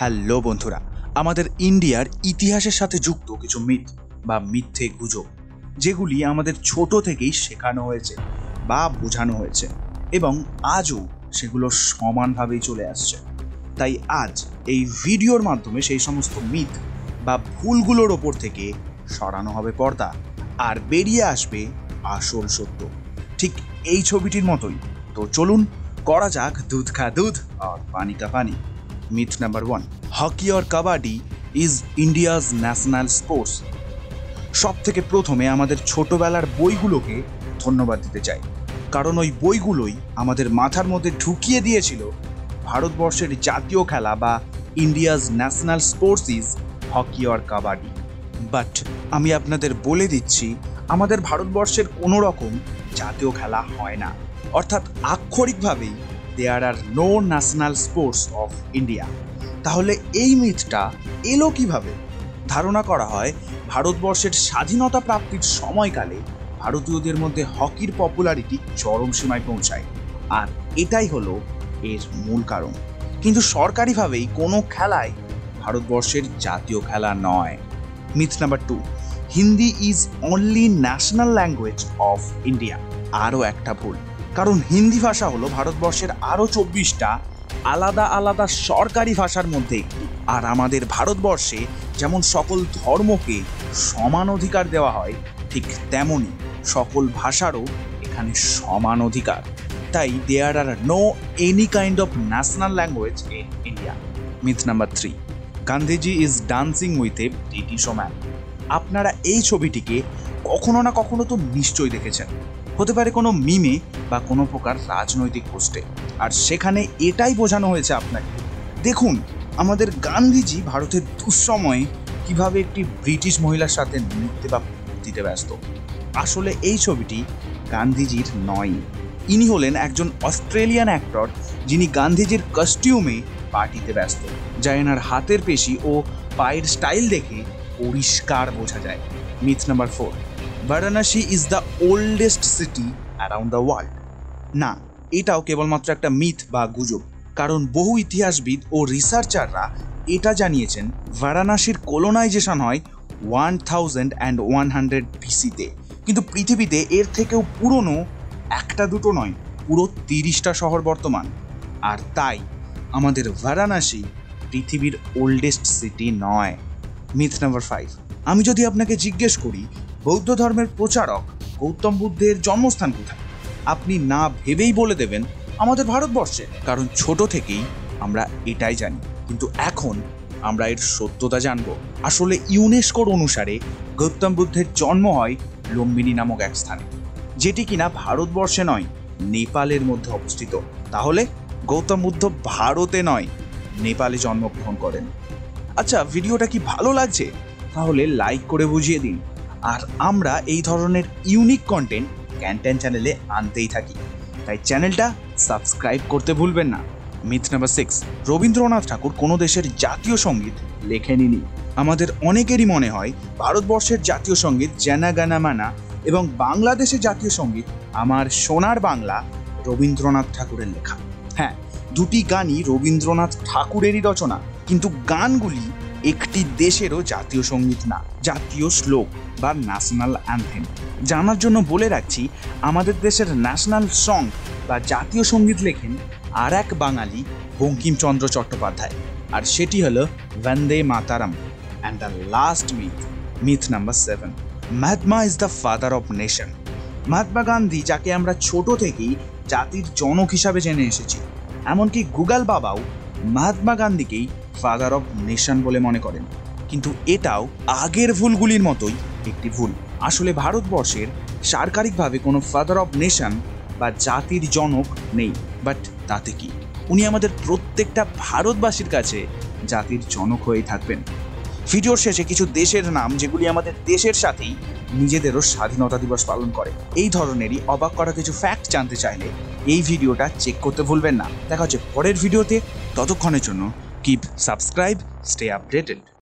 Hello বন্ধুরা, আমাদের ইন্ডিয়ার ইতিহাসের সাথে যুক্ত কিছু মিথ বা মিথ্যে গুজব, যেগুলি আমাদের ছোট থেকেই শেখানো হয়েছে বা বোঝানো হয়েছে এবং আজও সেগুলো সমানভাবেই চলে আসছে। তাই আজ এই ভিডিওর মাধ্যমে সেই সমস্ত মিথ বা ভুলগুলোর ওপর থেকে সরানো হবে পর্দা আর বেরিয়ে আসবে আসল সত্য। ঠিক এই ছবিটির মতোই। তো চলুন, করা যাক দুধ খা দুধ আর পানি কা পানি। Myth number one hockey R kabaddi is India's national sports সব থেকে প্রথমে আমাদের ছোটবেলার বইগুলোকে ধন্যবাদ দিতে চাই। কারণ ওই বইগুলোই আমাদের মাথার মধ্যে ঢুকিয়ে দিয়েছিল ভারতবর্ষের জাতীয় খেলা বা India's national sports is hockey R kabaddi but আমি আপনাদের বলে দিচ্ছি, আমাদের ভারতবর্ষের কোনো রকম জাতীয় খেলা হয় না। অর্থাৎ আক্ষরিকভাবেই there are no national sports of India তাহলে এই মিথটা এলো কীভাবে? ধারণা করা হয়, ভারতবর্ষের স্বাধীনতা প্রাপ্তির সময়কালে ভারতীয়দের মধ্যে হকির পপুলারিটি চরম সীমায় পৌঁছায়। আর এটাই হলো এর মূল কারণ। কিন্তু সরকারিভাবেই কোনো খেলায় ভারতবর্ষের জাতীয় খেলা নয়। Myth number two Hindi is only national language of India আরও একটা ভুল। কারণ হিন্দি ভাষা হলো ভারতবর্ষের আরও চব্বিশটা আলাদা আলাদা সরকারি ভাষার মধ্যে। আর আমাদের ভারতবর্ষে যেমন সকল ধর্মকে সমান অধিকার দেওয়া হয়, ঠিক তেমনই সকল ভাষারও এখানে সমান অধিকার। তাই there are no any kind of national language in India myth number three Gandhiji is dancing with a British man আপনারা এই ছবিটিকে কখনো না কখনো তো নিশ্চয়ই দেখেছেন। হতে পারে কোনো মিমে বা কোনো প্রকার রাজনৈতিক পোস্টে। আর সেখানে এটাই বোঝানো হয়েছে আপনাকে। দেখুন, আমাদের গান্ধীজি ভারতের দুঃসময়ে কীভাবে একটি ব্রিটিশ মহিলার সাথে নৃত্যে বা দিতে ব্যস্ত। আসলে এই ছবিটি গান্ধীজির নয়। ইনি হলেন একজন অস্ট্রেলিয়ান অ্যাক্টর যিনি গান্ধীজির কস্টিউমে পার্টিতে ব্যস্ত। যা এনার হাতের পেশি ও পায়ের স্টাইল দেখে পরিষ্কার বোঝা যায়। Myth number four. Varanasi is the oldest city around the world না, এটাও কেবলমাত্র একটা মিথ বা গুজব, কারণ বহু ইতিহাসবিদ ও রিসার্চাররা এটা জানিয়েছেন বারাণসীর কোলোনাইজেশন হয় one thousand and one hundred বিসিতে কিন্তু পৃথিবীতে এর থেকেও পুরনো একটা দুটো নয়, পুরো তিরিশটা শহর বর্তমান। আর তাই আমাদের বারাণসী পৃথিবীর ওল্ডেস্ট সিটি নয়। মিথ নাম্বার ফাইভ আমি যদি আপনাকে জিজ্ঞেস করি বৌদ্ধ ধর্মের প্রচারক গৌতম বুদ্ধের জন্মস্থান কোথায়? আপনি না ভেবেই বলে দেবেন আমাদের ভারতবর্ষে, কারণ ছোট থেকেই আমরা এটাই জানি। কিন্তু এখন আমরা এর সত্যতা জানব। আসলে ইউনেস্কোর অনুসারে গৌতম বুদ্ধের জন্ম হয় লম্বিনী নামক এক স্থানে, যেটি কিনা ভারতবর্ষে নয়, নেপালের মধ্যে অবস্থিত। তাহলে গৌতম বুদ্ধ ভারতে নয়, নেপালে জন্মগ্রহণ করেন। আচ্ছা ভিডিওটা কি ভালো লাগছে? তাহলে লাইক করে বুঝিয়ে দিন। আর আমরা এই ধরনের ইউনিক কন্টেন্ট ক্যান্টেন চ্যানেলে আনতেই থাকি। তাই চ্যানেলটা সাবস্ক্রাইব করতে ভুলবেন না। Myth number six Rabindranath Thakur কোনো দেশের জাতীয় সংগীত লেখেনি আমাদের অনেকেরই মনে হয় ভারতবর্ষের জাতীয় সংগীত জানা গানা মানা এবং বাংলাদেশের জাতীয় সংগীত আমার সোনার বাংলা রবীন্দ্রনাথ ঠাকুরের লেখা। হ্যাঁ দুটি গানই রবীন্দ্রনাথ ঠাকুরেরই রচনা, কিন্তু গানগুলি একটি দেশেরও জাতীয় সংগীত না, জাতীয় শ্লোক বা ন্যাশনাল অ্যান্থেম জানার জন্য বলে রাখছি, আমাদের দেশের ন্যাশনাল সং বা জাতীয় সংগীত লেখেন আর এক বাঙালি বঙ্কিমচন্দ্র চট্টোপাধ্যায়। আর সেটি হলো Bande Mataram and the last myth myth number seven Mahatma is the father of nation Mahatma Gandhi যাকে আমরা ছোট থেকেই জাতির জনক হিসাবে জেনে এসেছি, এমনকি গুগল বাবাও মহাত্মা গান্ধীকেই ফাদার অফ নেশন বলে মনে করেন। কিন্তু এটাও আগের ভুলগুলির মতোই একটি ভুল। আসলে ভারতবর্ষের সরকারিকভাবে কোনো ফাদার অফ নেশন বা জাতির জনক নেই। বাট তাতে কি? উনি আমাদের প্রত্যেকটা ভারতবাসীর কাছে জাতির জনক হয়েই থাকবেন। ভিডিওর শেষে কিছু দেশের নাম যেগুলি আমাদের দেশের সাথেই নিজেদেরও স্বাধীনতা দিবস পালন করে। এই ধরনেরই অবাক করা কিছু ফ্যাক্ট জানতে চাইলে এই ভিডিওটা চেক করতে ভুলবেন না। দেখা হচ্ছে পরের ভিডিওতে। ততক্ষণের জন্য কিপ সাবস্ক্রাইব স্টে আপডেটেড